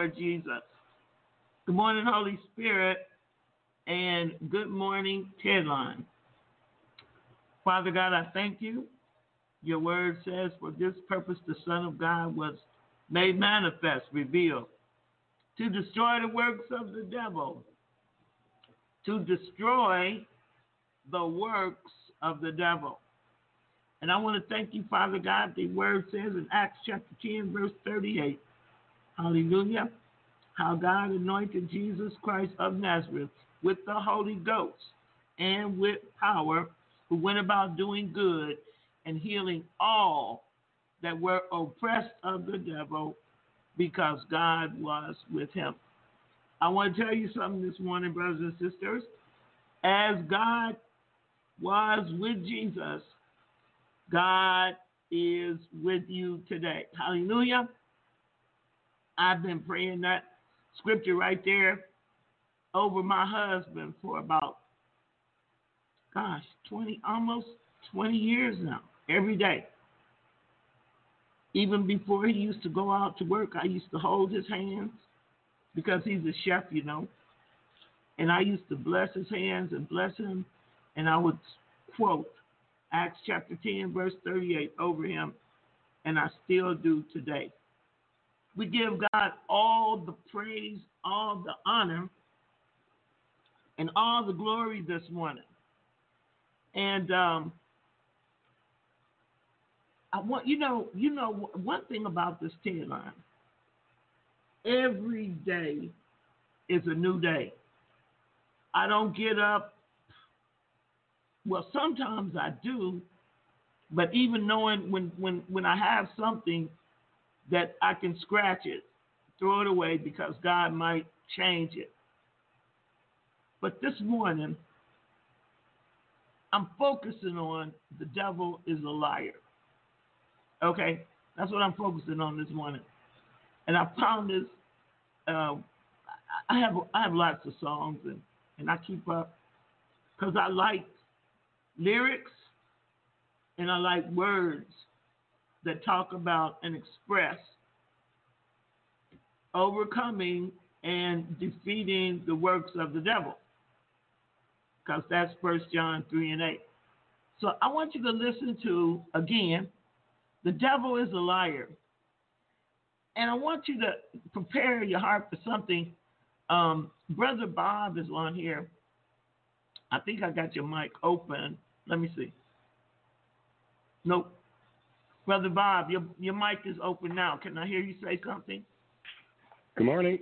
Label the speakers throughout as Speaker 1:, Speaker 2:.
Speaker 1: Lord Jesus. Good morning, Holy Spirit. And good morning, Tedline. Father God, I thank you. Your word says, For this purpose the Son of God was made manifest, revealed, to destroy the works of the devil, to destroy the works of the devil. And I want to thank you, Father God. The word says in Acts chapter 10, verse 38, Hallelujah, how God anointed Jesus Christ of Nazareth with the Holy Ghost and with power, who went about doing good and healing all that were oppressed of the devil because God was with him. I want to tell you something this morning, brothers and sisters. As God was with Jesus, God is with you today. Hallelujah. I've been praying that scripture right there over my husband for about, gosh, 20, almost 20 years now, every day. Even before he used to go out to work, I used to hold his hands because he's a chef, you know. And I used to bless his hands and bless him. And I would quote Acts chapter 10, verse 38 over him. And I still do today. We give God all the praise, all the honor, and all the glory this morning. And um, I want you know, you know one thing about this Tedline. Every day is a new day. I don't get up. Well, sometimes I do, but even knowing when when when I have something that I can scratch it, throw it away because God might change it. But this morning, I'm focusing on the devil is a liar. Okay, that's what I'm focusing on this morning. And I found this. Uh, I have I have lots of songs and and I keep up because I like lyrics and I like words that talk about and express overcoming and defeating the works of the devil because that's First John 3 and 8. So I want you to listen to, again, the devil is a liar. And I want you to prepare your heart for something. Um, Brother Bob is on here. I think I got your mic open. Let me see. Nope. Brother Bob, your, your mic is open now. Can I hear you say something?
Speaker 2: Good morning.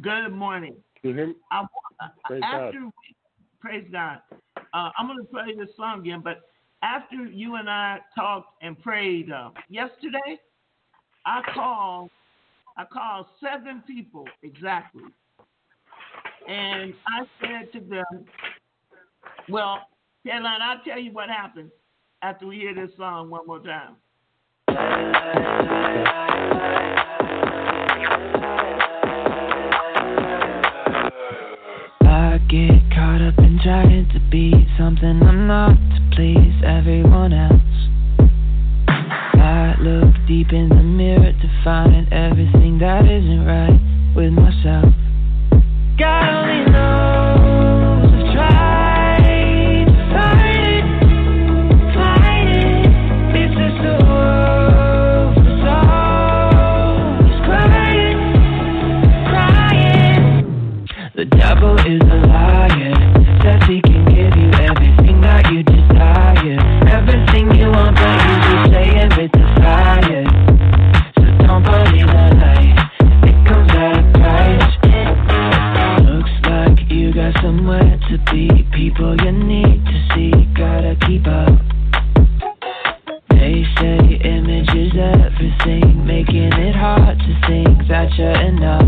Speaker 1: Good morning.
Speaker 2: Can you hear me? I,
Speaker 1: Praise after God. Praise God. Uh, I'm going to play this song again, but after you and I talked and prayed uh, yesterday, I called I called seven people exactly, and I said to them, "Well, Caroline, I'll tell you what happens after we hear this song one more time."
Speaker 3: I get caught up in trying to be something I'm not to please everyone else. I look deep in the mirror to find everything that isn't right with myself. God only knows that enough.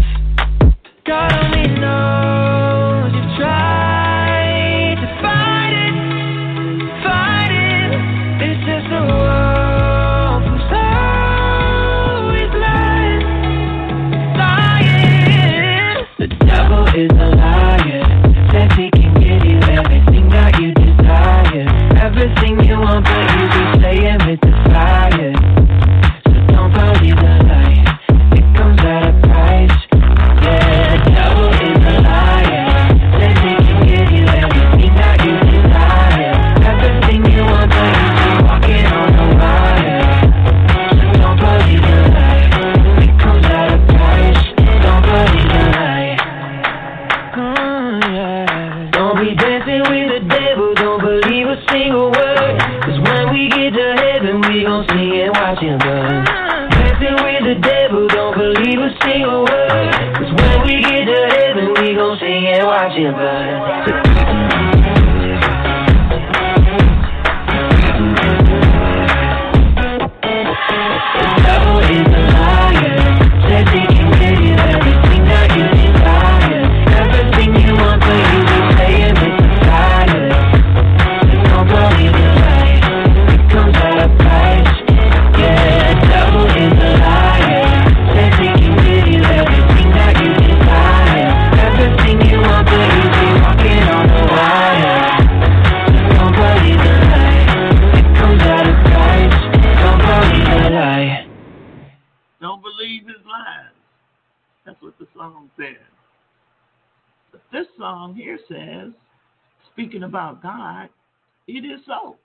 Speaker 3: believe a single word. Cause when we get to heaven, we gon' sing and watch it
Speaker 4: burn. about God, it is so.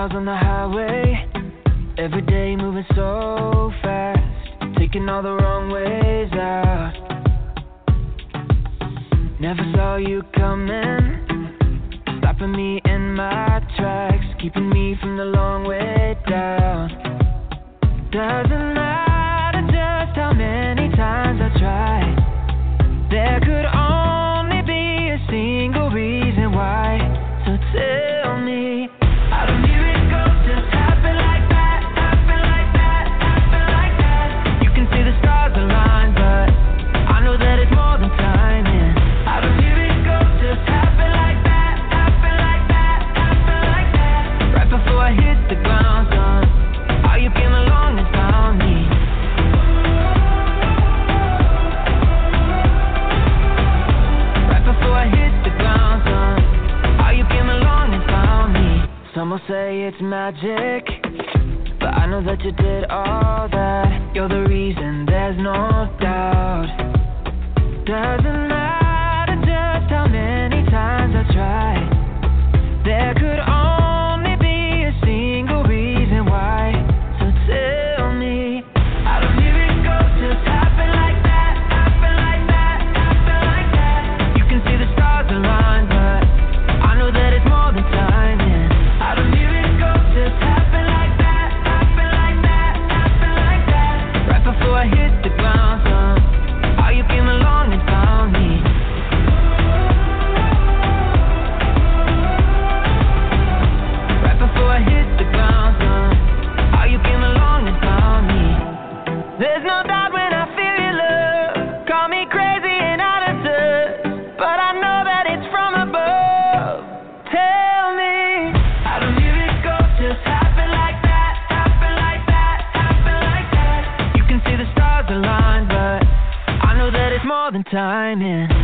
Speaker 3: Miles on the highway. Every day moving so fast. Taking all the wrong ways out. Never saw you coming. Stopping me in my tracks. Keeping me from the long way down. Doesn't matter it's magic, but I know that you did all that. You're the reason, there's no doubt. Doesn't it's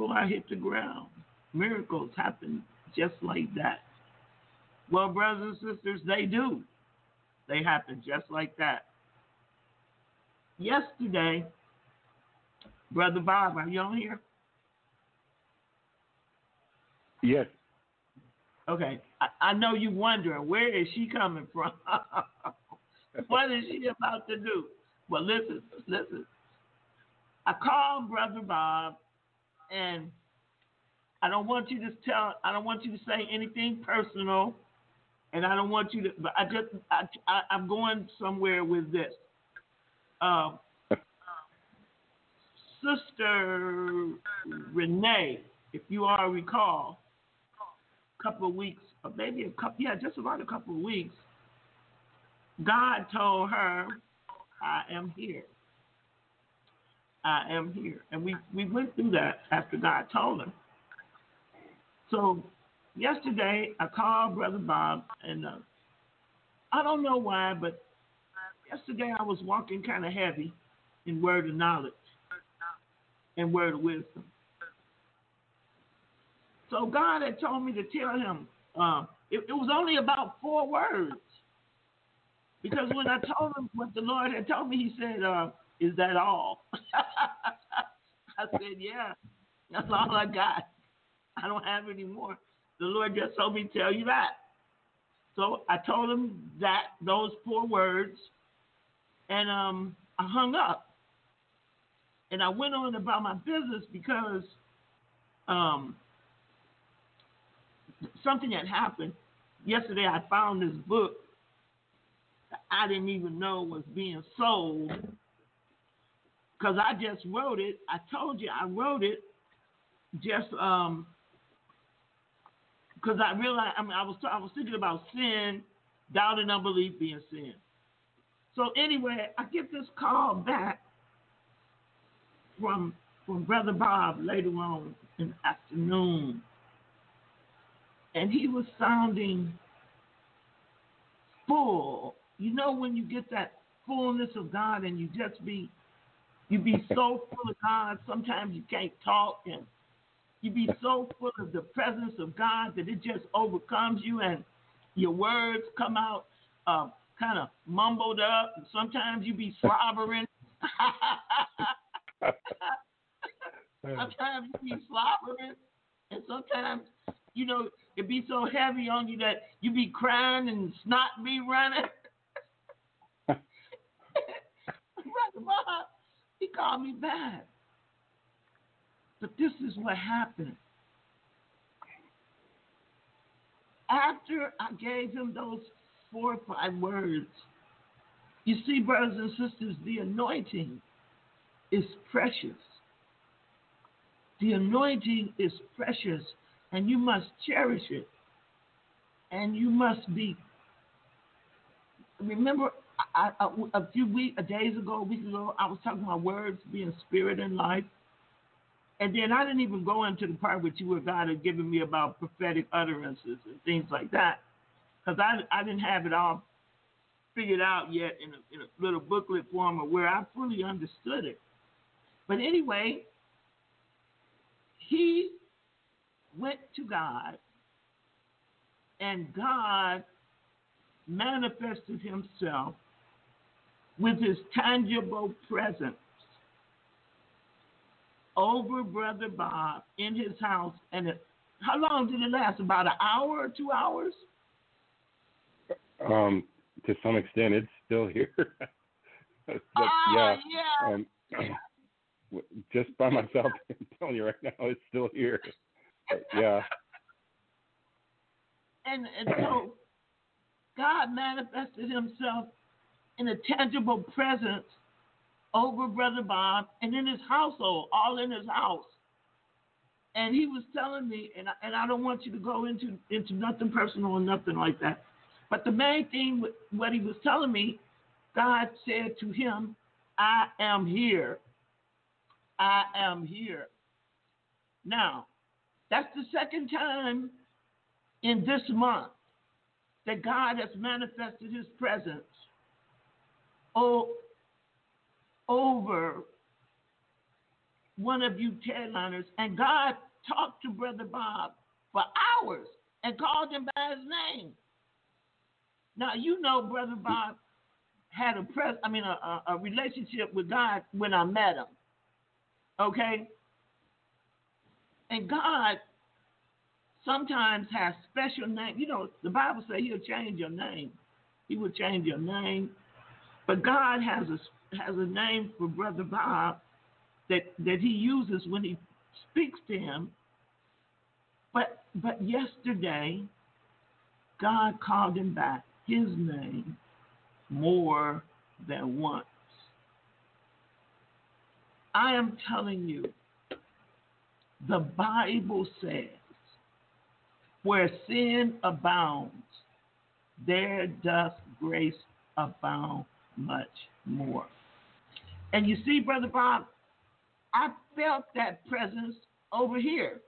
Speaker 3: before I hit the ground, miracles happen just like that.
Speaker 1: Well, brothers and sisters, they do. They happen just like that. Yesterday, Brother Bob, are you on here?
Speaker 2: Yes.
Speaker 1: Okay. I, I know you wondering where is she coming from? what is she about to do? Well, listen, listen. I called Brother Bob, and I don't want you to tell. I don't want you to say anything personal, and I don't want you to. But I just, I, I I'm going somewhere with this. Um, Sister Renee, if you all recall, a couple of weeks, or maybe a couple, yeah, just about a couple of weeks, God told her, I am here. I am here. And we, we went through that after God told him. So yesterday, I called Brother Bob, and uh, I don't know why, but yesterday I was walking kind of heavy in word of knowledge and word of wisdom. So God had told me to tell him, uh, it, it was only about four words. Because when I told him what the Lord had told me, he said, uh, Is that all? I said, Yeah, that's all I got. I don't have any more. The Lord just told me to tell you that. So I told him that, those four words, and um, I hung up. And I went on about my business because um, something had happened. Yesterday, I found this book that I didn't even know was being sold because I just wrote it. I told you I wrote it just um because I realized I mean I was I was thinking about sin, doubt and unbelief being sin. So anyway, I get this call back from from Brother Bob later on in the afternoon. And he was sounding full. You know when you get that fullness of God and you just be you be so full of God, sometimes you can't talk and you be so full of the presence of God that it just overcomes you and your words come out uh, kind of mumbled up. And sometimes you be slobbering. sometimes you be slobbering. And sometimes, you know, it be so heavy on you that you be crying and snot be running. Brother Bob, he called me back. But this is what happened. After I gave him those four or five words, you see, brothers and sisters, the anointing is precious. The anointing is precious, and you must cherish it. And you must be. Remember, I, I, a few weeks, days ago, a week ago, I was talking about words being spirit and life. And then I didn't even go into the part with you where God had given me about prophetic utterances and things like that. Because I, I didn't have it all figured out yet in a, in a little booklet form or where I fully understood it. But anyway, he went to God, and God manifested himself with his tangible presence over Brother Bob in his house. And it, how long did it last? About an hour or two hours?
Speaker 2: Um, to some extent, it's still here. but,
Speaker 1: ah,
Speaker 2: yeah.
Speaker 1: yeah.
Speaker 2: Um, just by myself, I'm telling you right now, it's still here. But, yeah.
Speaker 1: And, and so God manifested himself in a tangible presence over Brother Bob and in his household, all in his house. And he was telling me, and I, and I don't want you to go into into nothing personal or nothing like that, but the main thing, what he was telling me, God said to him, "I am here. I am here." Now, that's the second time in this month that God has manifested His presence. Over one of you Tedliners, and God talked to Brother Bob for hours and called him by his name. Now you know Brother Bob had a press I mean a, a, a relationship with God when I met him. Okay? And God sometimes has special name. You know, the Bible says he'll change your name. He will change your name. But God has a has a name for Brother Bob that, that he uses when he speaks to him. But but yesterday, God called him back his name more than once. I am telling you, the Bible says, where sin abounds, there doth grace abound much more. And you see, Brother Bob, I felt that presence over here.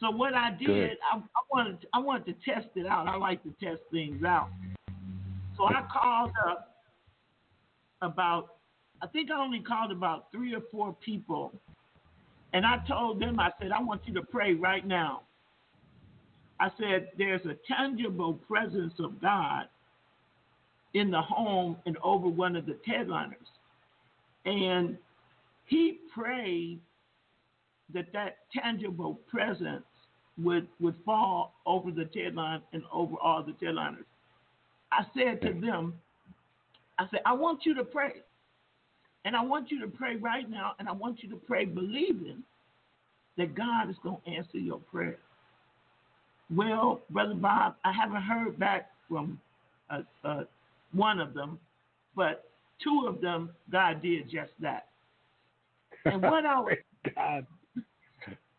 Speaker 1: So what I did, I, I, wanted I wanted to test it out. I like to test things out. So I called up about, I think I only called about three or four people, and I told them, I said, I want you to pray right now. I said, there's a tangible presence of God in the home and over one of the Tedliners. And he prayed that that tangible presence would, would fall over the Tedline and over all the Tedliners. I said to them, I said, I want you to pray. And I want you to pray right now, and I want you to pray believing that God is going to answer your prayer. Well, Brother Bob, I haven't heard back from uh, uh, one of them, but two of them, God did just that. And what I was,
Speaker 2: God.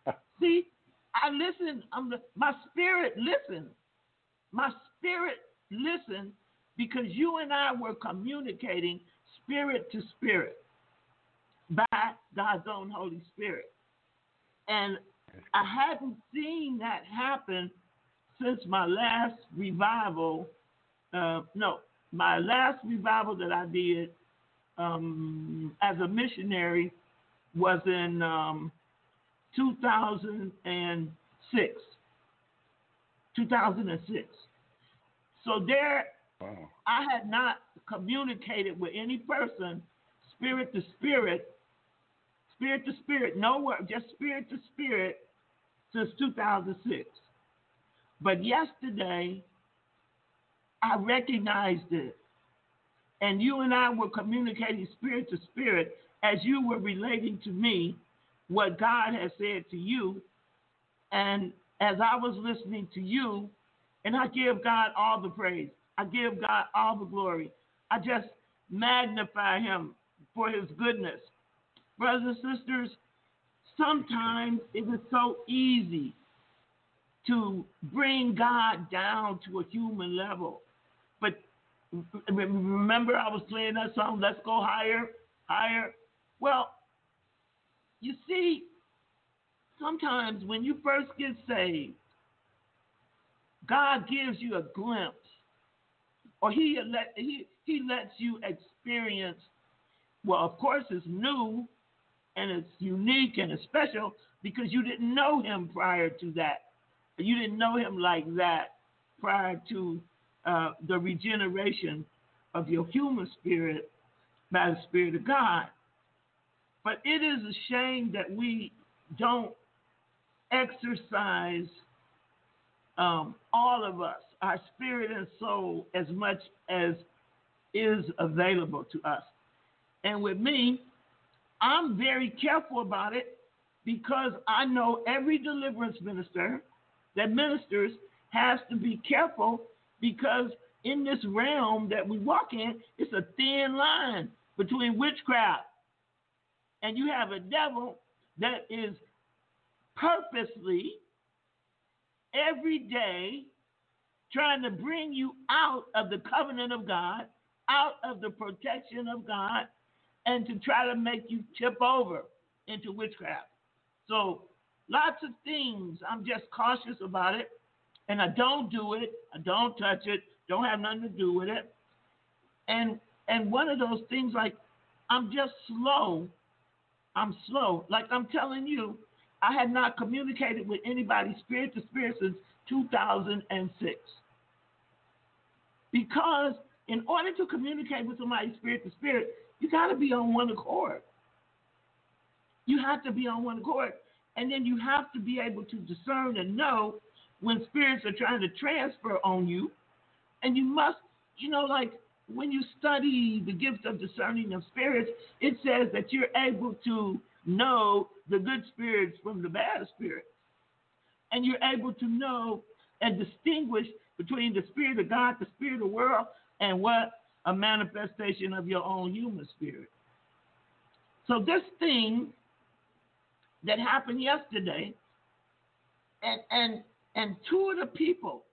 Speaker 1: see, I listen. I'm the, my spirit listened. My spirit listened because you and I were communicating spirit to spirit. by God's own Holy Spirit. And I hadn't seen that happen since my last revival. Uh, no, my last revival that I did um, as a missionary was in um, 2006. 2006. So there,
Speaker 2: Wow.
Speaker 1: I had not communicated with any person, spirit to spirit, spirit to spirit, no word, just spirit to spirit, since 2006. But yesterday, I recognized it. And you and I were communicating spirit to spirit as you were relating to me what God has said to you. And as I was listening to you, and I give God all the praise, I give God all the glory. I just magnify Him for His goodness. Brothers and sisters, sometimes it is so easy to bring God down to a human level. Remember, I was playing that song, Let's Go Higher, Higher. Well, you see, sometimes when you first get saved, God gives you a glimpse, or He let He He lets you experience. Well, of course, it's new and it's unique and it's special because you didn't know Him prior to that. You didn't know Him like that prior to uh, the regeneration of your human spirit by the Spirit of God. But it is a shame that we don't exercise um, all of us, our spirit and soul, as much as is available to us. And with me, I'm very careful about it because I know every deliverance minister that ministers has to be careful because in this realm that we walk in, it's a thin line between witchcraft and you have a devil that is purposely every day trying to bring you out of the covenant of God, out of the protection of God, and to try to make you tip over into witchcraft. So, lots of things. I'm just cautious about it, and I don't do it. I don't touch it. Don't have nothing to do with it. And and one of those things like I'm just slow. I'm slow. Like I'm telling you, I had not communicated with anybody spirit to spirit since 2006. Because in order to communicate with somebody spirit to spirit, you got to be on one accord. You have to be on one accord. And then you have to be able to discern and know when spirits are trying to transfer on you. And you must, you know, like when you study the gift of discerning of spirits, it says that you're able to know the good spirits from the bad spirits. And you're able to know and distinguish between the spirit of God, the spirit of the world, and what a manifestation of your own human spirit. So this thing that happened yesterday, and and and two of the people,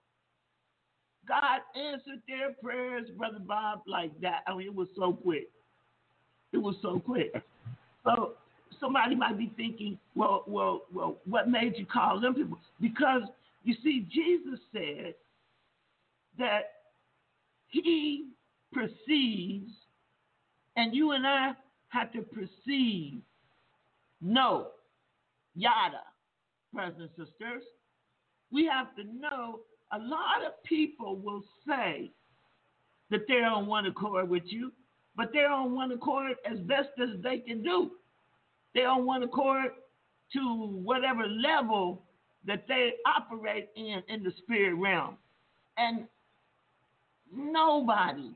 Speaker 1: God answered their prayers, Brother Bob, like that. I mean, it was so quick. It was so quick. So somebody might be thinking, well, well, well, what made you call them people? Because you see, Jesus said that he perceives, and you and I have to perceive, know, yada, brothers and sisters. We have to know a lot of people will say that they're on one accord with you, but they're on one accord as best as they can do. They're on one accord to whatever level that they operate in in the spirit realm. And nobody,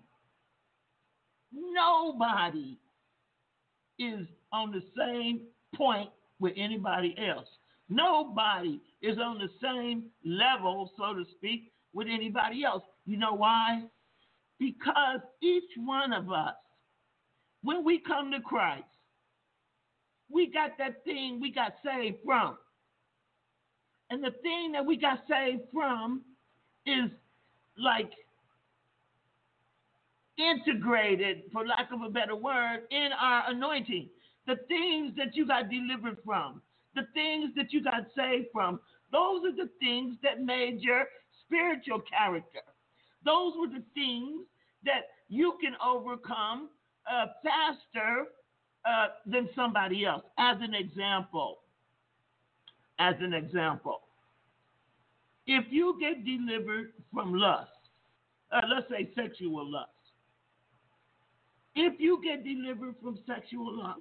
Speaker 1: nobody is on the same point with anybody else. Nobody is on the same level, so to speak, with anybody else. You know why? Because each one of us, when we come to Christ, we got that thing we got saved from. And the thing that we got saved from is like integrated, for lack of a better word, in our anointing. the things that you got delivered from, the things that you got saved from, those are the things that made your spiritual character. Those were the things that you can overcome uh, faster uh, than somebody else. As an example, as an example, if you get delivered from lust, uh, let's say sexual lust, if you get delivered from sexual lust,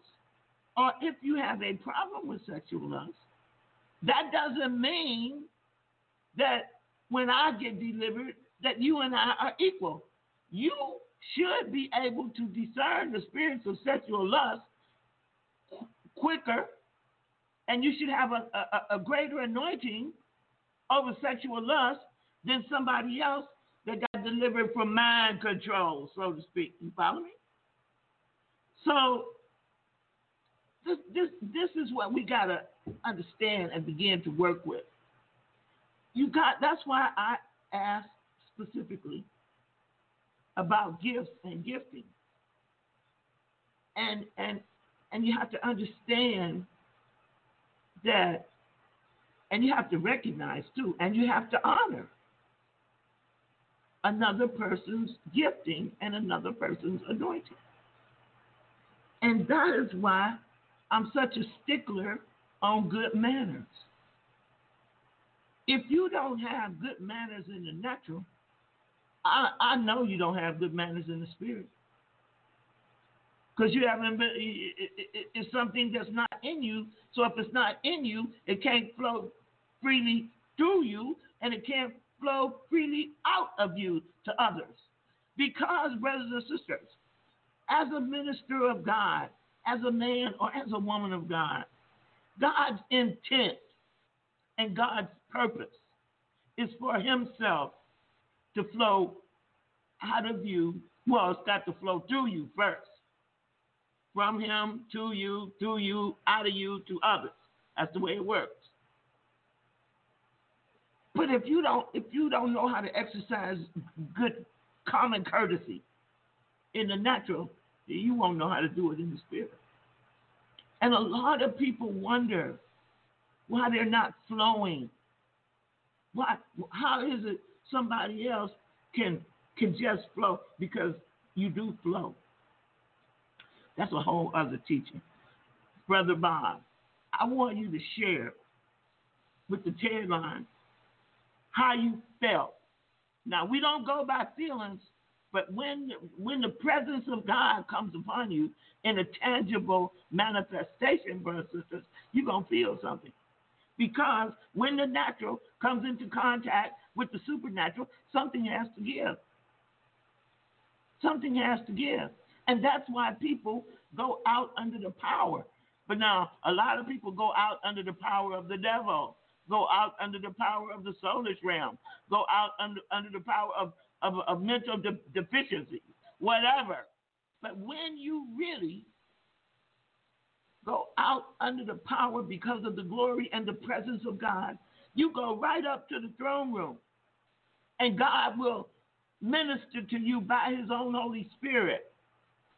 Speaker 1: or if you have a problem with sexual lust, that doesn't mean that when I get delivered, that you and I are equal. You should be able to discern the spirits of sexual lust quicker, and you should have a, a, a greater anointing over sexual lust than somebody else that got delivered from mind control, so to speak. You follow me? So this this this is what we gotta understand and begin to work with. You got that's why I asked specifically about gifts and gifting. And and and you have to understand that and you have to recognize too, and you have to honor another person's gifting and another person's anointing. And that is why I'm such a stickler on good manners. If you don't have good manners in the natural, I, I know you don't have good manners in the spirit. Because you haven't been, it, it, it's something that's not in you. So if it's not in you, it can't flow freely through you and it can't flow freely out of you to others. Because, brothers and sisters, as a minister of God, as a man or as a woman of God, God's intent and God's purpose is for Himself to flow out of you. Well, it's got to flow through you first. From Him to you, through you, out of you to others. That's the way it works. But if you don't, if you don't know how to exercise good common courtesy in the natural, you won't know how to do it in the spirit. And a lot of people wonder why they're not flowing. Why? How is it somebody else can can just flow because you do flow? That's a whole other teaching, brother Bob. I want you to share with the Tedline how you felt. Now we don't go by feelings but when when the presence of God comes upon you in a tangible manifestation, brothers and sisters, you're gonna feel something. Because when the natural comes into contact with the supernatural, something has to give. Something has to give. And that's why people go out under the power. But now, a lot of people go out under the power of the devil, go out under the power of the soulish realm, go out under, under the power of of, of mental de- deficiency, whatever. But when you really go out under the power because of the glory and the presence of God, you go right up to the throne room, and God will minister to you by His own Holy Spirit.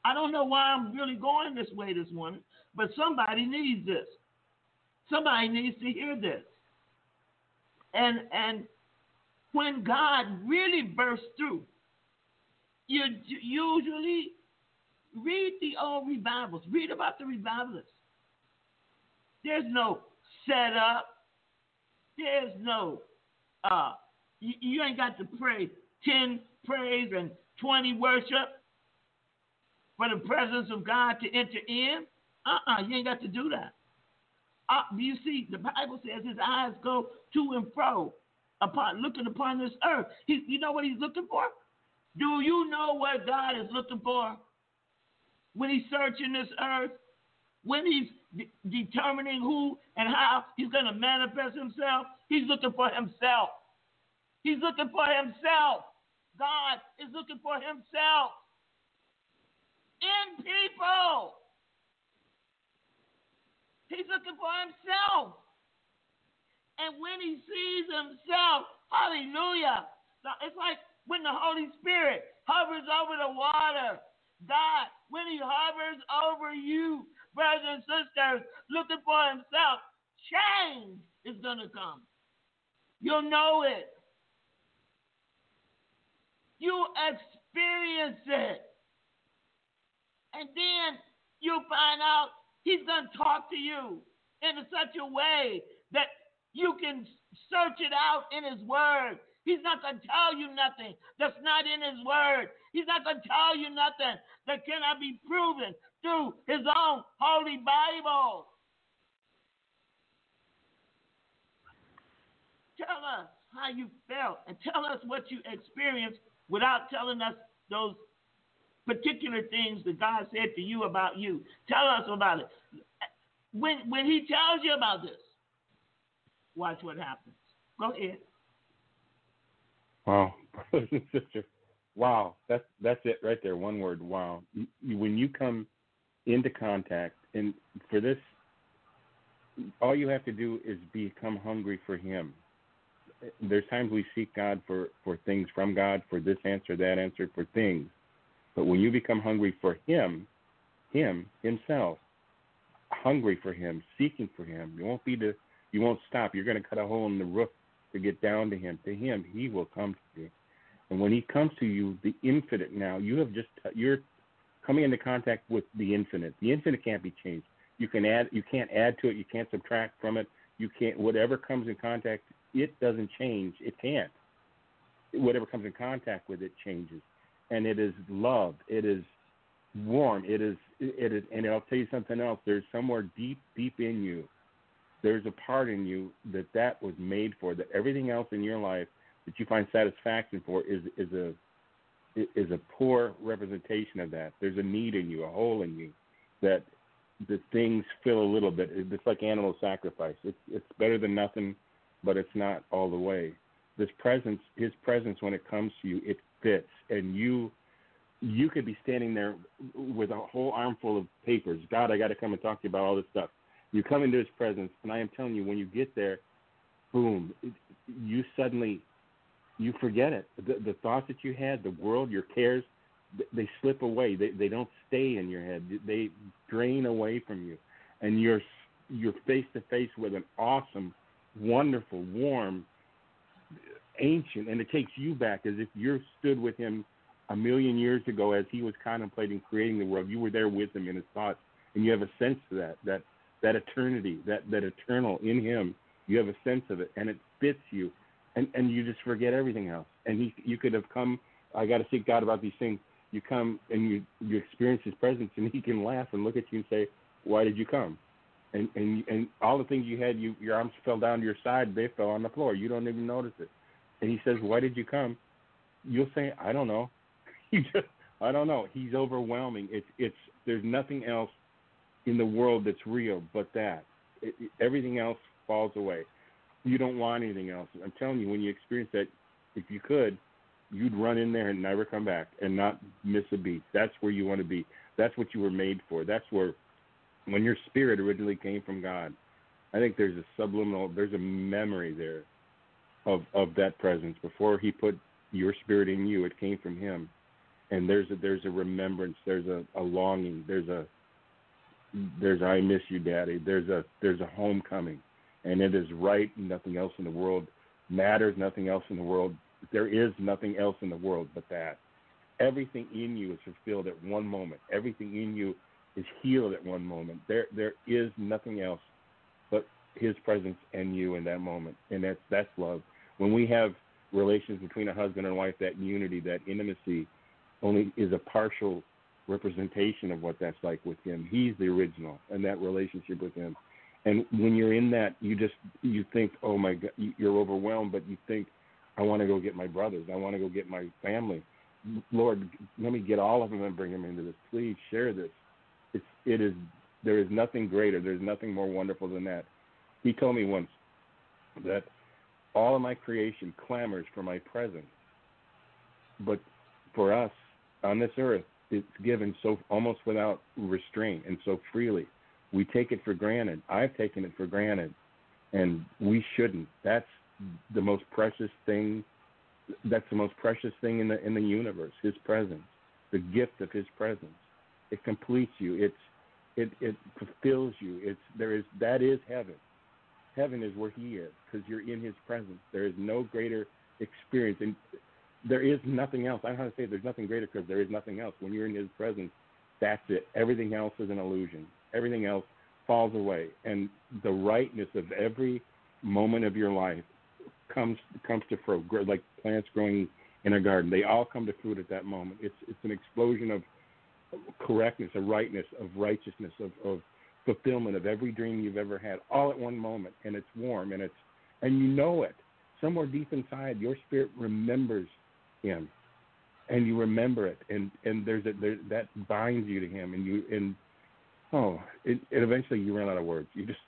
Speaker 1: I don't know why I'm really going this way this morning, but somebody needs this. Somebody needs to hear this. And and when God really bursts through, you usually read the old revivals. Read about the revivalists. There's no setup. There's no, uh, you, you ain't got to pray 10 praise and 20 worship for the presence of God to enter in. Uh-uh, you ain't got to do that. Uh, you see, the Bible says his eyes go to and fro upon looking upon this earth. He, you know what he's looking for? Do you know what God is looking for when he's searching this earth? When he's de- determining who and how he's going to manifest himself, he's looking for himself. He's looking for himself. God is looking for himself in people. He's looking for himself. And when he sees himself, hallelujah. It's like when the Holy Spirit hovers over the water. God, when he hovers over you, brothers and sisters, looking for himself, change is going to come. You'll know it. You experience it. And then you'll find out he's going to talk to you in such a way that you can search it out in his word. He's not going to tell you nothing that's not in his word. He's not going to tell you nothing that cannot be proven through his own holy Bible. Tell us how you felt and tell us what you experienced without telling us those particular things that God said to you about you. Tell us about it. When when he tells you about this, watch what happens. Go ahead.
Speaker 2: Wow, sisters, wow, that's that's it right there. One word, wow. When you come into contact, and for this, all you have to do is become hungry for Him. There's times we seek God for for things from God, for this answer, that answer, for things, but when you become hungry for Him, Him Himself, hungry for Him, seeking for Him, you won't be the you won't stop. You're going to cut a hole in the roof to get down to him. To him, he will come to you. And when he comes to you, the infinite now, you have just you're coming into contact with the infinite. The infinite can't be changed. You can add you can't add to it, you can't subtract from it. You can't whatever comes in contact, it doesn't change. It can't. Whatever comes in contact with it changes. And it is love. It is warm. It is it is and I'll tell you something else. There's somewhere deep, deep in you there's a part in you that that was made for. That everything else in your life that you find satisfaction for is is a is a poor representation of that. There's a need in you, a hole in you, that the things fill a little bit. It's like animal sacrifice. It's it's better than nothing, but it's not all the way. This presence, his presence, when it comes to you, it fits, and you you could be standing there with a whole armful of papers. God, I got to come and talk to you about all this stuff. You come into his presence, and I am telling you, when you get there, boom, you suddenly you forget it. The, the thoughts that you had, the world, your cares, they slip away. They they don't stay in your head. They drain away from you, and you're you're face to face with an awesome, wonderful, warm, ancient, and it takes you back as if you stood with him a million years ago as he was contemplating creating the world. You were there with him in his thoughts, and you have a sense of that that that eternity, that that eternal in Him. You have a sense of it, and it fits you, and and you just forget everything else. And he, you could have come. I got to seek God about these things. You come and you you experience His presence, and He can laugh and look at you and say, "Why did you come?" And and and all the things you had, you your arms fell down to your side. They fell on the floor. You don't even notice it. And He says, "Why did you come?" You'll say, "I don't know." You just I don't know. He's overwhelming. It's it's there's nothing else in the world that's real but that. It, it, everything else falls away. You don't want anything else. I'm telling you, when you experience that, if you could, you'd run in there and never come back and not miss a beat. That's where you want to be. That's what you were made for. That's where, when your spirit originally came from God, I think there's a subliminal, there's a memory there of of that presence. Before He put your spirit in you, it came from Him, and there's a there's a remembrance, there's a, a longing, there's a there's I miss you, Daddy. There's a there's a homecoming, and it is right. Nothing else in the world matters. Nothing else in the world. There is nothing else in the world but that. Everything in you is fulfilled at one moment. Everything in you is healed at one moment. There there is nothing else but His presence and you in that moment, and that's that's love. When we have relations between a husband and wife, that unity, that intimacy, only is a partial representation of what that's like with him. He's the original, and that relationship with him. And when you're in that, you just you think, oh my God, you're overwhelmed, but you think, I want to go get my brothers. I want to go get my family. Lord, let me get all of them and bring them into this. Please share this. It's it is there is nothing greater. There's nothing more wonderful than that. He told me once that all of my creation clamors for my presence. But for us on this earth, it's given so almost without restraint and so freely. We take it for granted. I've taken it for granted, and we shouldn't. That's the most precious thing. That's the most precious thing in the in the universe. His presence, the gift of His presence. It completes you. It's It it fulfills you. It's there is that is heaven. Heaven is where He is because you're in His presence. There is no greater experience, and there is nothing else. I don't know how to say there's nothing greater because there is nothing else. When you're in His presence, that's it. Everything else is an illusion. Everything else falls away, and the rightness of every moment of your life comes comes to fruit, like plants growing in a garden. They all come to fruit at that moment. It's it's an explosion of correctness, of rightness, of righteousness, of, of fulfillment of every dream you've ever had, all at one moment, and it's warm and it's and you know it somewhere deep inside. Your spirit remembers Him, and you remember it, and and there's a there, that binds you to Him, and you and oh, it, eventually you run out of words. You just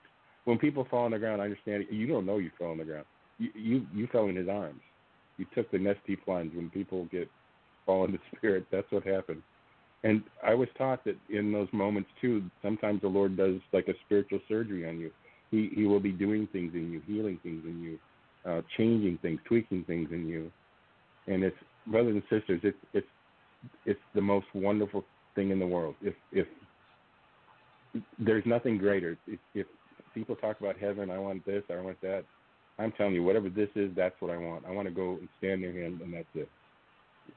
Speaker 2: when people fall on the ground, I understand it. You don't know you fell on the ground. You you, you fell in His arms. You took the Nestea plunge. When people get fall into spirit, that's what happened. And I was taught that in those moments too, sometimes the Lord does like a spiritual surgery on you. He He will be doing things in you, healing things in you, uh, changing things, tweaking things in you. And it's brothers and sisters, it's it's it's the most wonderful thing in the world. If if there's nothing greater, if, if people talk about heaven, I want this, I want that. I'm telling you, whatever this is, that's what I want. I want to go and stand near Him, and that's it.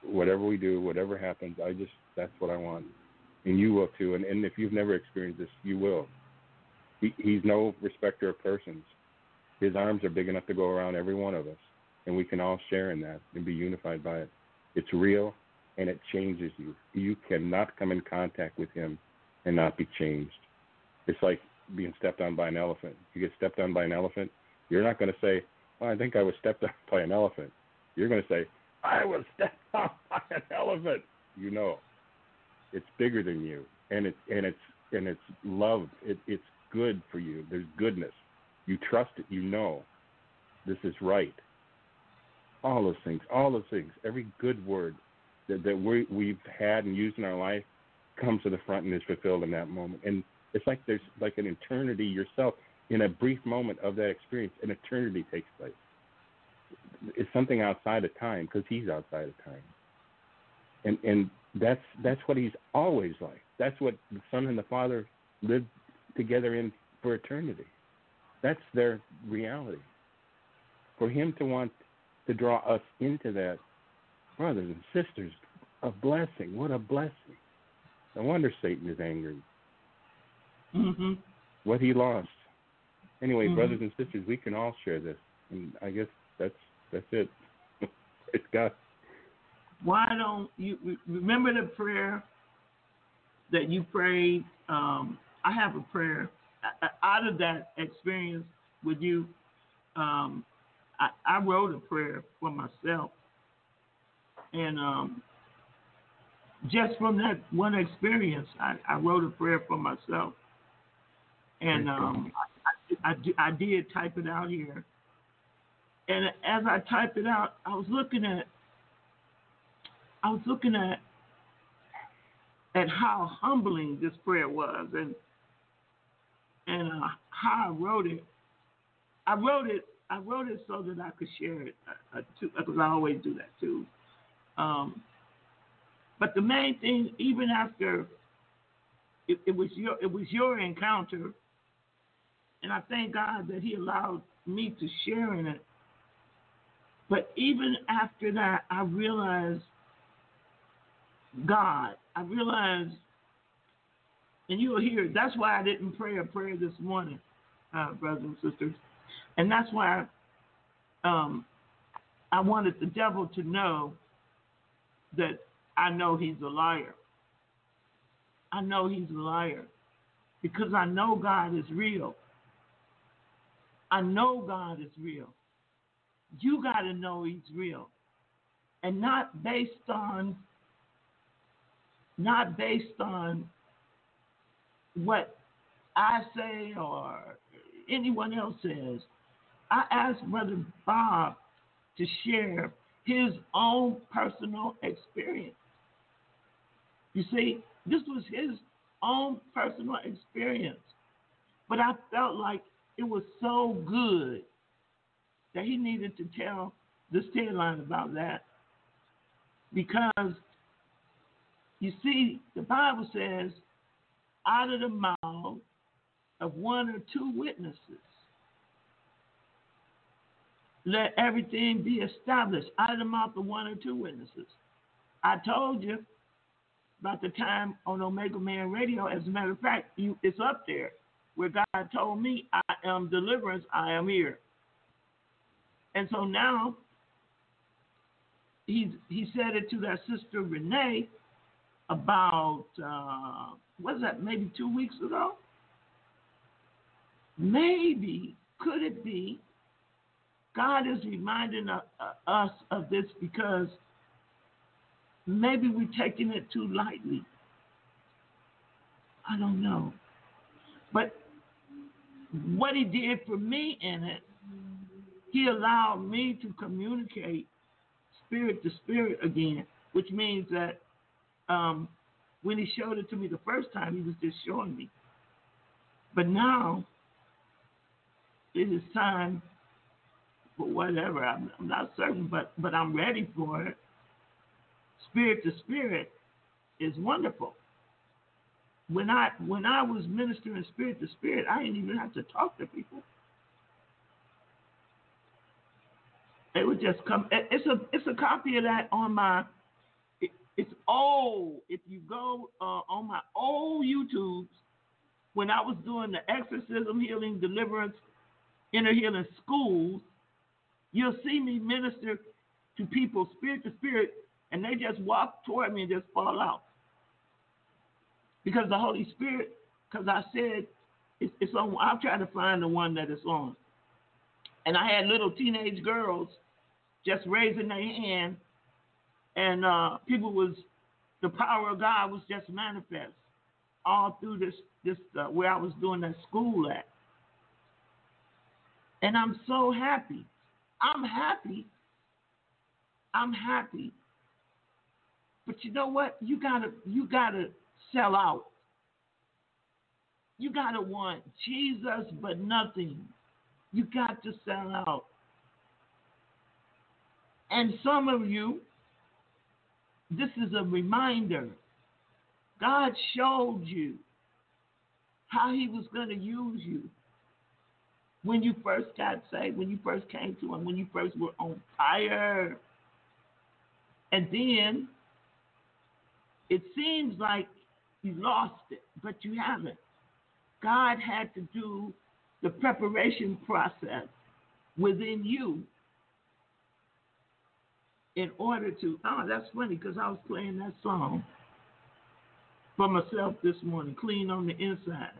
Speaker 2: Whatever we do, whatever happens, I just that's what I want, and you will too. And and if you've never experienced this, you will. He, he's no respecter of persons. His arms are big enough to go around every one of us, and we can all share in that and be unified by it. It's real, and it changes you. You cannot come in contact with Him and not be changed. It's like being stepped on by an elephant. You get stepped on by an elephant, you're not going to say, well, I think I was stepped on by an elephant. You're going to say, I was stepped on by an elephant. You know, it's bigger than you, and it's and it's and it's love. It, it's good for you. There's goodness. You trust it. You know, this is right. All those things. All those things. Every good word that that we we've had and used in our life comes to the front and is fulfilled in that moment. And it's like there's like an eternity yourself in a brief moment of that experience. An eternity takes place. It's something outside of time because he's outside of time. And and that's that's what he's always like. That's what the Son and the Father lived together in for eternity. That's their reality. For him to want to draw us into that, brothers and sisters, a blessing. What a blessing. No wonder Satan is angry.
Speaker 1: Mm-hmm.
Speaker 2: What he lost. Anyway,
Speaker 1: Mhm.
Speaker 2: brothers and sisters, we can all share this, and I guess that's that's it. it's God.
Speaker 1: Why don't you remember the prayer that you prayed? Um, I have a prayer o- out of that experience with you. Um, I, I wrote a prayer for myself, and um, just from that one experience, I, I wrote a prayer for myself, and um, I, I, I did type it out here. And as I typed it out, I was looking at I was looking at at how humbling this prayer was, and and uh, how I wrote it. I wrote it. I wrote it so that I could share it, uh, uh, too, because I always do that too. Um, but the main thing, even after it, it was your it was your encounter, and I thank God that He allowed me to share in it. But even after that, I realized God. I realized, and you'll hear, that's why I didn't pray a prayer this morning, uh, brothers and sisters. And that's why um, I wanted the devil to know that I know he's a liar. I know he's a liar because I know God is real. I know God is real. You got to know he's real. And not based on not based on what I say or anyone else says. I asked Brother Bob to share his own personal experience. You see, this was his own personal experience. But I felt like it was so good that he needed to tell this line about that. Because you see, the Bible says, out of the mouth of one or two witnesses, let everything be established out of the mouth of one or two witnesses. I told you about the time on Omega Man Radio. As a matter of fact, you, it's up there where God told me, I am deliverance, I am here. And so now he he said it to that sister Renee about uh, was that maybe two weeks ago? Maybe could it be God is reminding us of this because maybe we're taking it too lightly. I don't know. But what he did for me in it, he allowed me to communicate spirit to spirit again, which means that um, when he showed it to me the first time, he was just showing me. But now it is time for whatever. I'm, I'm not certain, but but I'm ready for it. Spirit to spirit is wonderful. When I when I was ministering spirit to spirit, I didn't even have to talk to people. It would just come. It's a it's a copy of that on my. It, it's old. If you go uh, on my old YouTubes, when I was doing the exorcism, healing, deliverance, inner healing schools, you'll see me minister to people spirit to spirit, and they just walk toward me and just fall out because the Holy Spirit. Because I said it's, on. I'm trying to find the one that it's on. And I had little teenage girls just raising their hand, and uh, people was the power of God was just manifest all through this this uh, where I was doing that school at, and I'm so happy. I'm happy. I'm happy. But you know what? You gotta you gotta sell out. You gotta want Jesus, but nothing. You got to sell out. And some of you, this is a reminder. God showed you how He was going to use you when you first got saved, when you first came to Him, when you first were on fire. And then it seems like you lost it, but you haven't. God had to do the preparation process within you in order to. Oh, that's funny because I was playing that song for myself this morning. Clean on the inside.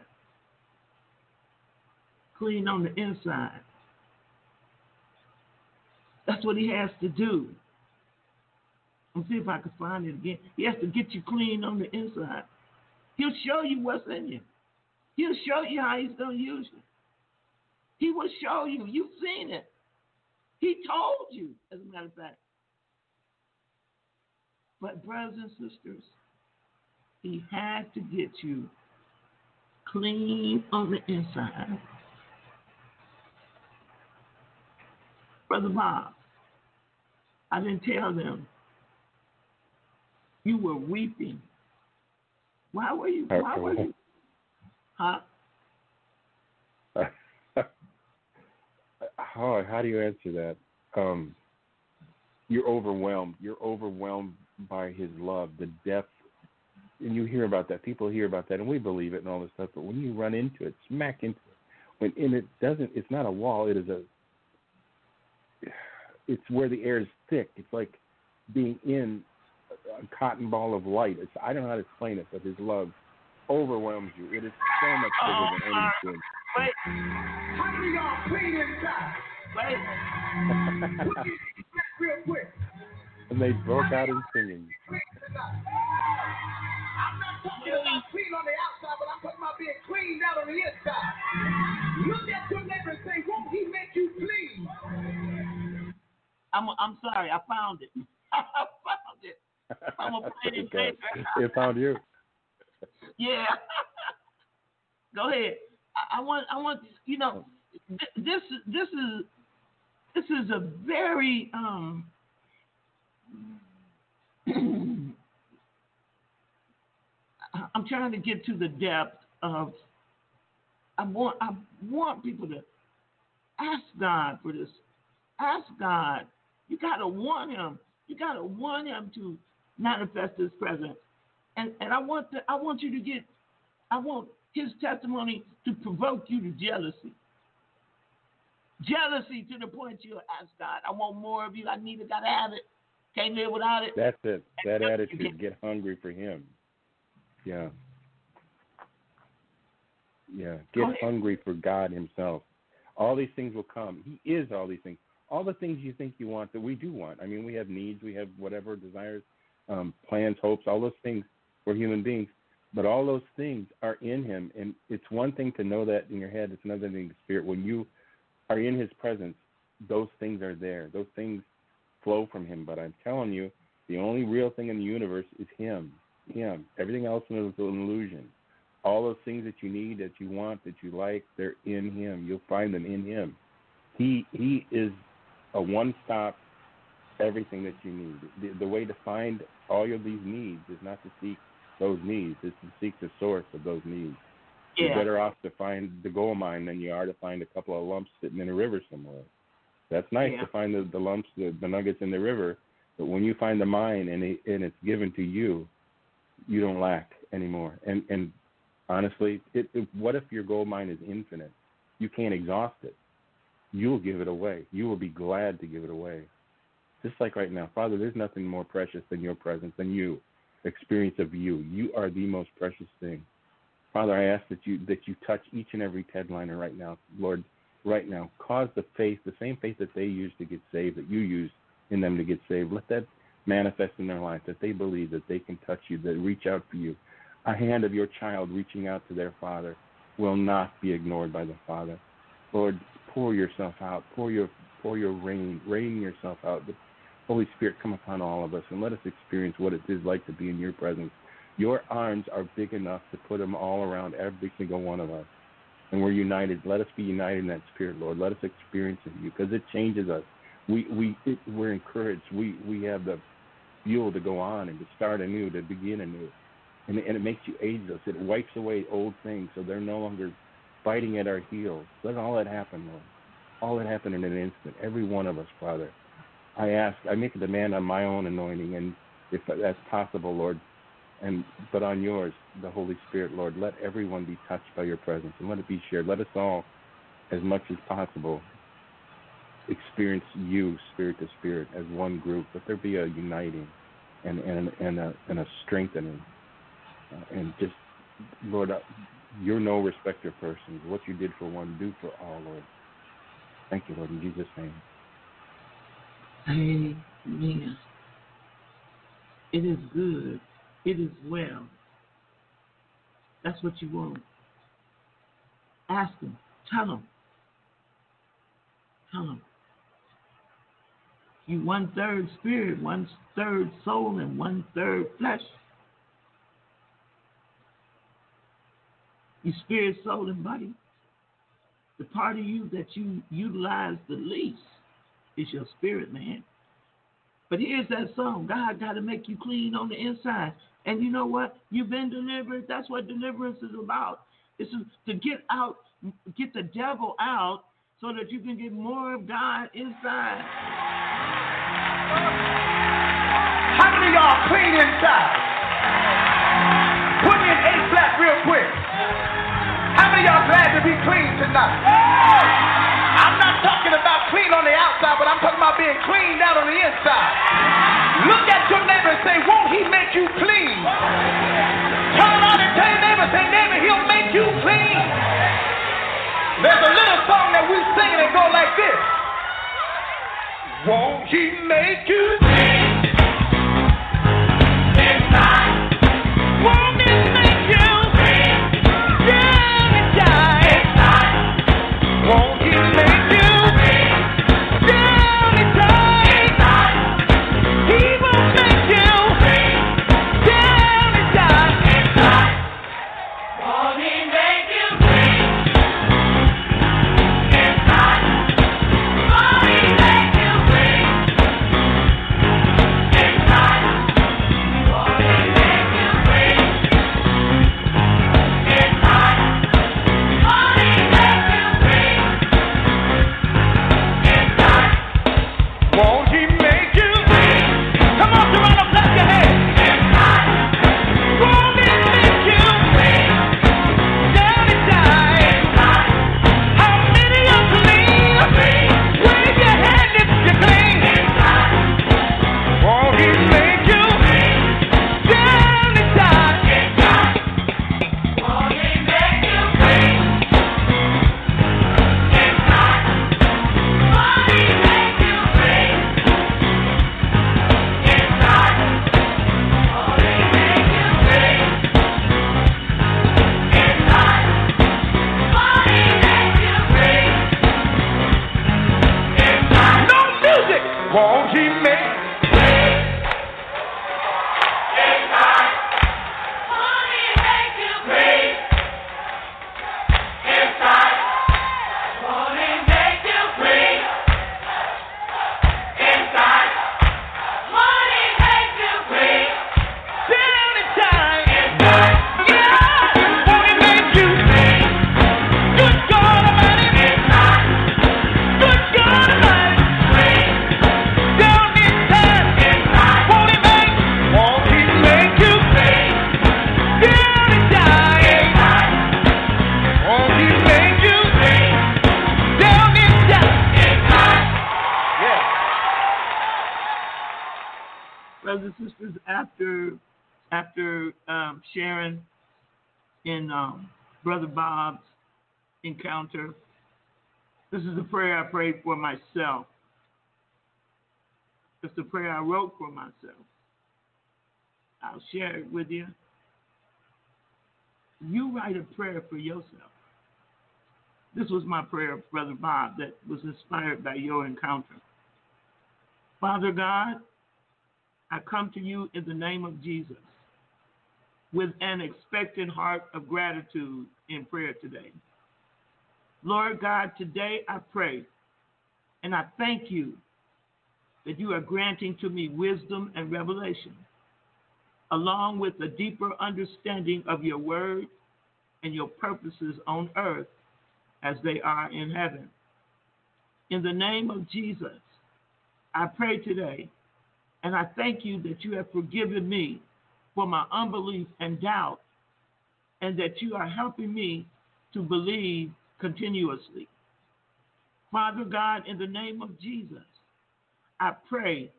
Speaker 1: Clean on the inside. That's what he has to do. Let's see if I can find it again. He has to get you clean on the inside. He'll show you what's in you. He'll show you how he's going to use you. He will show you. You've seen it. He told you, as a matter of fact. But, brothers and sisters, he had to get you clean on the inside. Brother Bob, I didn't tell them you were weeping. Why were you? Why were you? Huh?
Speaker 2: how how do you answer that? Um, you're overwhelmed. You're overwhelmed by His love, the depth, and you hear about that. People hear about that, and we believe it and all this stuff. But when you run into it, smack into it, when and it doesn't, it's not a wall. It is a. It's where the air is thick. It's like being in a cotton ball of light. It's I don't know how to explain it, but His love overwhelms you. It is so much bigger
Speaker 1: Oh,
Speaker 2: than
Speaker 1: uh,
Speaker 2: anything.
Speaker 1: Wait,
Speaker 5: How of y'all clean inside?
Speaker 1: wait.
Speaker 5: Put your hands back real quick.
Speaker 2: and they broke out in singing.
Speaker 5: I'm not talking about clean on the outside, but I'm talking about being cleaned out on the inside. Look at your
Speaker 1: I'm I'm sorry. I found it. I found it. I'm a pretty
Speaker 2: Okay.
Speaker 1: baby.
Speaker 2: It found you.
Speaker 1: Yeah. Go ahead. I, I want I want you know th- this this is this is a very um I'm trying to get to the depth of I want I want people to ask God for this. Ask God. You gotta want him. You gotta want him to manifest his presence. And and I want to, I want you to get I want his testimony to provoke you to jealousy. Jealousy to the point you'll ask God, I want more of you. I need it, gotta have it. Can't live without it.
Speaker 2: That's it. That
Speaker 1: You
Speaker 2: attitude.
Speaker 1: get-
Speaker 2: Get hungry for Him. Yeah. Yeah. Get hungry for God Himself. All these things will come. He is all these things. All the things you think you want that we do want. I mean, we have needs. We have whatever desires, um, plans, hopes. All those things. We're human beings. But all those things are in Him, and it's one thing to know that in your head. It's another thing in the spirit. When you are in His presence, those things are there. Those things flow from Him. But I'm telling you, the only real thing in the universe is Him. Him. Everything else is an illusion. All those things that you need, that you want, that you like, they're in Him. You'll find them in Him. He He is a one-stop everything that you need. The, the way to find all of these needs is not to seek those needs; is to seek the source of those needs. You're better off to find the gold mine than you are to find a couple of lumps sitting in a river somewhere. That's nice
Speaker 1: Yeah.
Speaker 2: to find the, the lumps, the, the nuggets in the river, but when you find the mine and it, and it's given to you, you don't lack anymore. And and honestly, it, it, what if your gold mine is infinite? You can't exhaust it. You'll give it away. You will be glad to give it away. Just like right now, Father, there's nothing more precious than your presence, than you, experience of you. You are the most precious thing. Father, I ask that you that you touch each and every Tedliner right now, Lord, right now. Cause the faith, the same faith that they used to get saved, that you used in them to get saved. Let that manifest in their life, that they believe that they can touch you, that reach out for you. A hand of your child reaching out to their father will not be ignored by the Father. Lord, pour yourself out, pour your pour your rain, rain yourself out. The Holy Spirit, come upon all of us and let us experience what it is like to be in your presence. Your arms are big enough to put them all around every single one of us. And we're united. Let us be united in that spirit, Lord. Let us experience it you because it changes us. We we it, we're encouraged. We we have the fuel to go on and to start anew, to begin anew. And, and it makes you ageless. It wipes away old things so they're no longer biting at our heels. Let all that happen, Lord. All that happen in an instant. Every one of us, Father. I ask, I make a demand on my own anointing, and if that's possible, Lord, and but on yours, the Holy Spirit, Lord, let everyone be touched by your presence and let it be shared. Let us all, as much as possible, experience you, spirit to spirit, as one group. Let there be a uniting and and and a and a strengthening, uh, and just Lord, you're no respecter of persons. What you did for one, do for all, Lord. Thank you, Lord, in Jesus' name.
Speaker 1: Amen. It is good. It is well. That's what you want. Ask him. Tell him. Tell him. You one third spirit, one third soul, and one third flesh. You spirit, soul, and body. The part of you that you utilize the least is your spirit, man. But here's that song God got to make you clean on the inside. And you know what? You've been delivered. That's what deliverance is about. It's to get out, get the devil out so that you can get more of God inside.
Speaker 5: How many y'all clean inside? Put in to be clean tonight? I'm not talking about clean on the outside, but I'm talking about being clean down on the inside. Look at your neighbor and say, Won't he make you clean? Turn around and tell your neighbor, say, Neighbor, he'll make you clean. There's a little song that we sing and it go like this. Won't he make you clean?
Speaker 1: After after um, sharing in um, Brother Bob's encounter, this is the prayer I prayed for myself. It's the prayer I wrote for myself. I'll share it with you. You write a prayer for yourself. This was my prayer, Brother Bob, that was inspired by your encounter. Father God, I come to you in the name of Jesus with an expectant heart of gratitude in prayer today. Lord God, today I pray and I thank you that you are granting to me wisdom and revelation, along with a deeper understanding of your word and your purposes on earth as they are in heaven. In the name of Jesus, I pray today, and I thank you that you have forgiven me for my unbelief and doubt, and that you are helping me to believe continuously. Father God, in the name of Jesus, I pray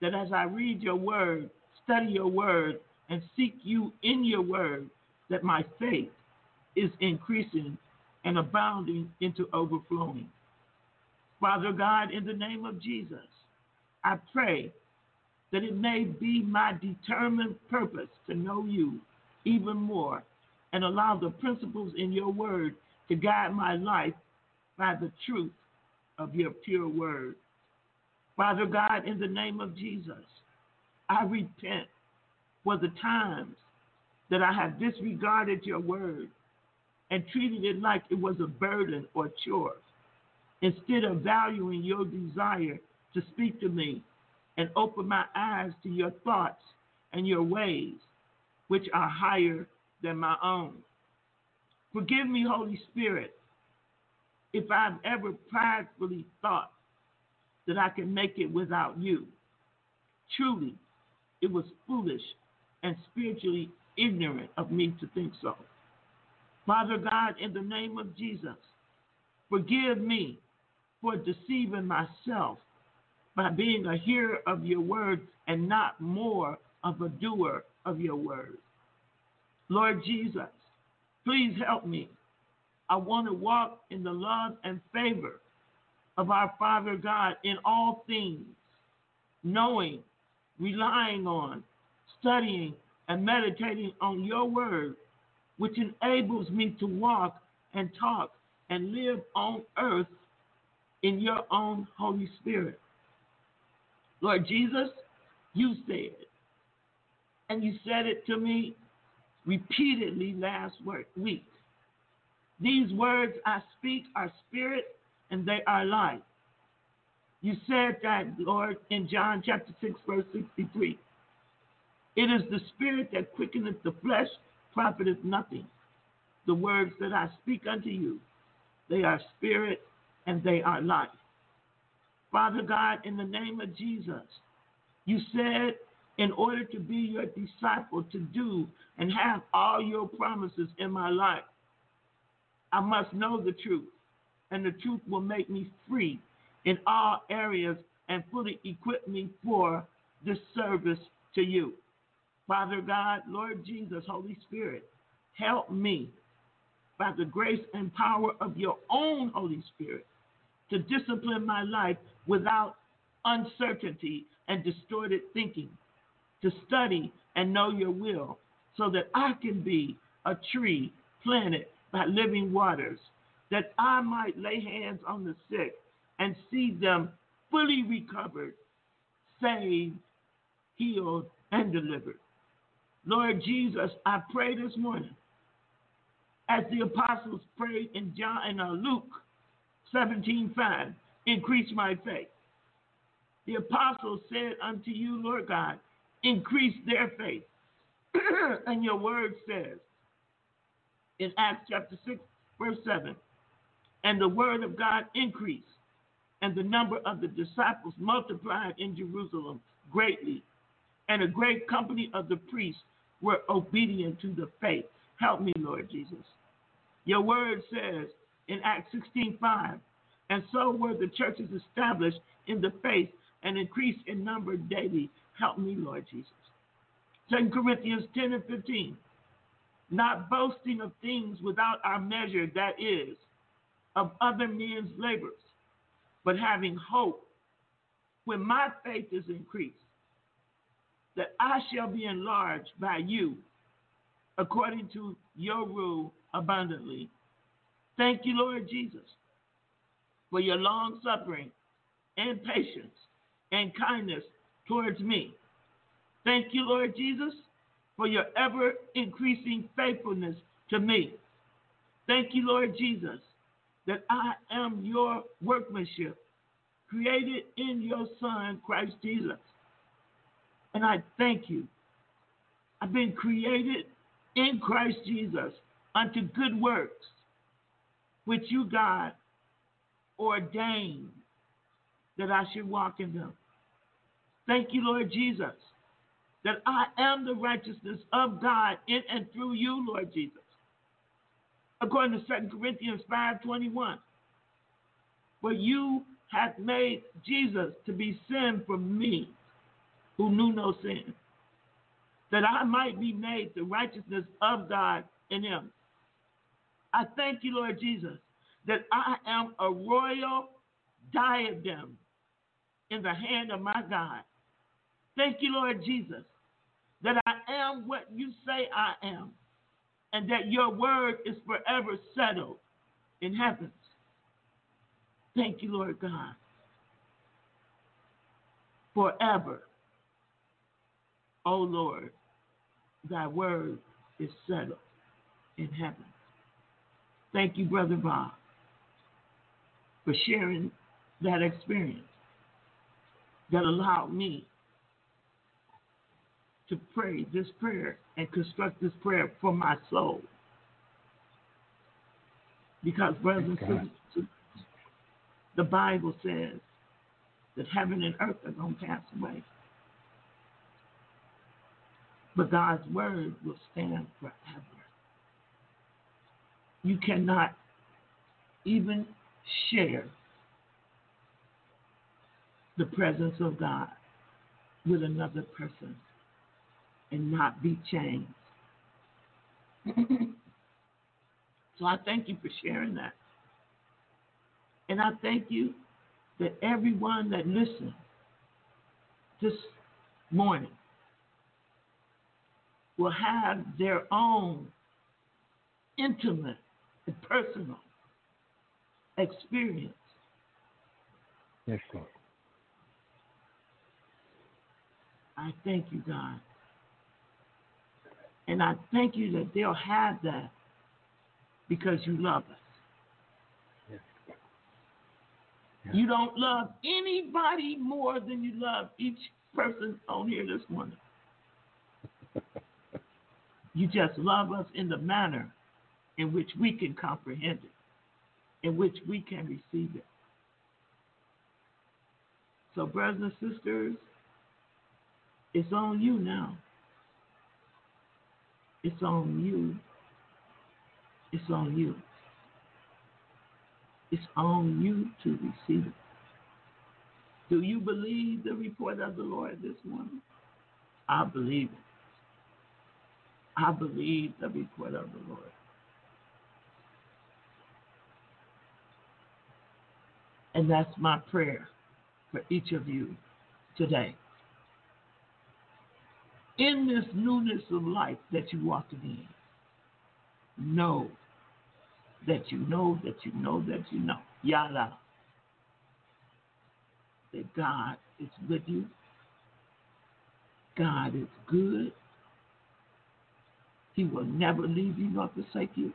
Speaker 1: that as I read your word, study your word, and seek you in your word, that my faith is increasing and abounding into overflowing. Father God, in the name of Jesus, I pray that it may be my determined purpose to know you even more and allow the principles in your word to guide my life by the truth of your pure word. Father God, in the name of Jesus, I repent for the times that I have disregarded your word and treated it like it was a burden or chore, instead of valuing your desire to speak to me and open my eyes to your thoughts and your ways, which are higher than my own. Forgive me, Holy Spirit, if I've ever pridefully thought that I can make it without you. Truly, it was foolish and spiritually ignorant of me to think so. Father God, in the name of Jesus, forgive me for deceiving myself by being a hearer of your word and not more of a doer of your word. Lord Jesus, please help me. I want to walk in the love and favor of our Father God in all things, knowing, relying on, studying, and meditating on your word, which enables me to walk and talk and live on earth in your own Holy Spirit. Lord Jesus, you said, and you said it to me repeatedly last week. These words I speak are spirit and they are life. You said that, Lord, in John chapter 6, verse 63. It is the spirit that quickeneth the flesh, profiteth nothing. The words that I speak unto you, they are spirit and they are life. Father God, in the name of Jesus, you said in order to be your disciple, to do and have all your promises in my life, I must know the truth, and the truth will make me free in all areas and fully equip me for this service to you. Father God, Lord Jesus, Holy Spirit, help me by the grace and power of your own Holy Spirit to discipline my life without uncertainty and distorted thinking, to study and know your will so that I can be a tree planted by living waters, that I might lay hands on the sick and see them fully recovered, saved, healed, and delivered. Lord Jesus, I pray this morning, as the apostles prayed in John and uh, Luke 17:5, increase my faith. The apostles said unto you, Lord God, increase their faith. and your word says in Acts chapter 6, verse 7, and the word of God increased, and the number of the disciples multiplied in Jerusalem greatly, and a great company of the priests were obedient to the faith. Help me, Lord Jesus. Your word says in Acts 16:5, and so were the churches established in the faith and increased in number daily. Help me, Lord Jesus. 2 Corinthians 10 and 15. Not boasting of things without our measure, that is, of other men's labors, but having hope when my faith is increased, that I shall be enlarged by you according to your rule abundantly. Thank you, Lord Jesus, for your long suffering and patience and kindness towards me. Thank you, Lord Jesus, for your ever increasing faithfulness to me. Thank you, Lord Jesus, that I am your workmanship, created in your Son, Christ Jesus. And I thank you. I've been created in Christ Jesus unto good works, which you, God, ordained that I should walk in them. Thank you, Lord Jesus, that I am the righteousness of God in and through you, Lord Jesus. According to 2 Corinthians 5:21. For you hath made Jesus to be sin for me, who knew no sin, that I might be made the righteousness of God in him. I thank you, Lord Jesus, that I am a royal diadem in the hand of my God. Thank you, Lord Jesus, that I am what you say I am, and that your word is forever settled in heavens. Thank you, Lord God. Forever, O Lord, thy word is settled in heaven. Thank you, Brother Bob, for sharing that experience that allowed me to pray this prayer and construct this prayer for my soul. Because, brothers and sisters, the Bible says that heaven and earth are going to pass away. But God's word will stand forever. You cannot even share the presence of God with another person and not be changed. so I thank you for sharing that. And I thank you that everyone that listened this morning will have their own intimate and personal experience
Speaker 2: Yes, Lord.
Speaker 1: I thank you, God. And I thank you that they'll have that because you love us.
Speaker 2: Yes.
Speaker 1: You don't love anybody more than you love each person on here this morning. You just love us in the manner in which we can comprehend it, in which we can receive it. So, brothers and sisters, it's on you now. It's on you. It's on you. It's on you to receive it. Do you believe the report of the Lord this morning? I believe it. I believe the report of the Lord. And that's my prayer for each of you today. In this newness of life that you're walking in, know that you know that you know that you know, Yada, that God is with you. God is good. He will never leave you nor forsake you.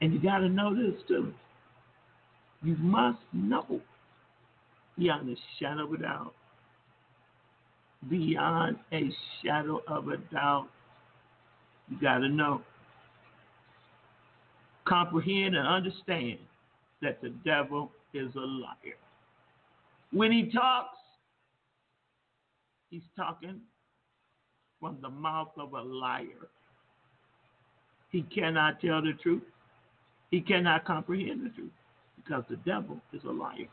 Speaker 1: And you got to know this too. You must know beyond a shadow of a doubt. Beyond a shadow of a doubt. You got to know. Comprehend and understand that the devil is a liar. When he talks, he's talking from the mouth of a liar. He cannot tell the truth. He cannot comprehend the truth because the devil is a liar.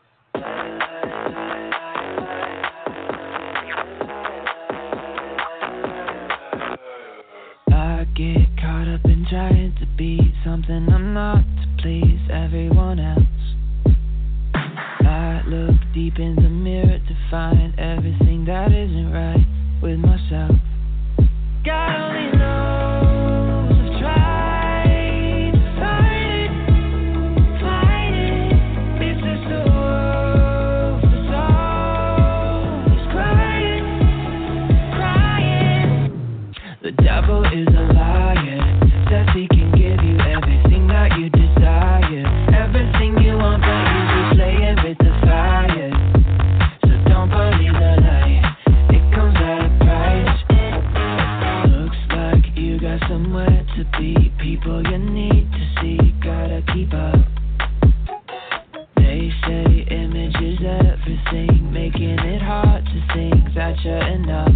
Speaker 3: get caught up in trying to be something I'm not to please everyone else. I look deep in the mirror to find everything that isn't right with myself. God only knows. to see, gotta keep up. They say image is everything, making it hard to think that you're enough.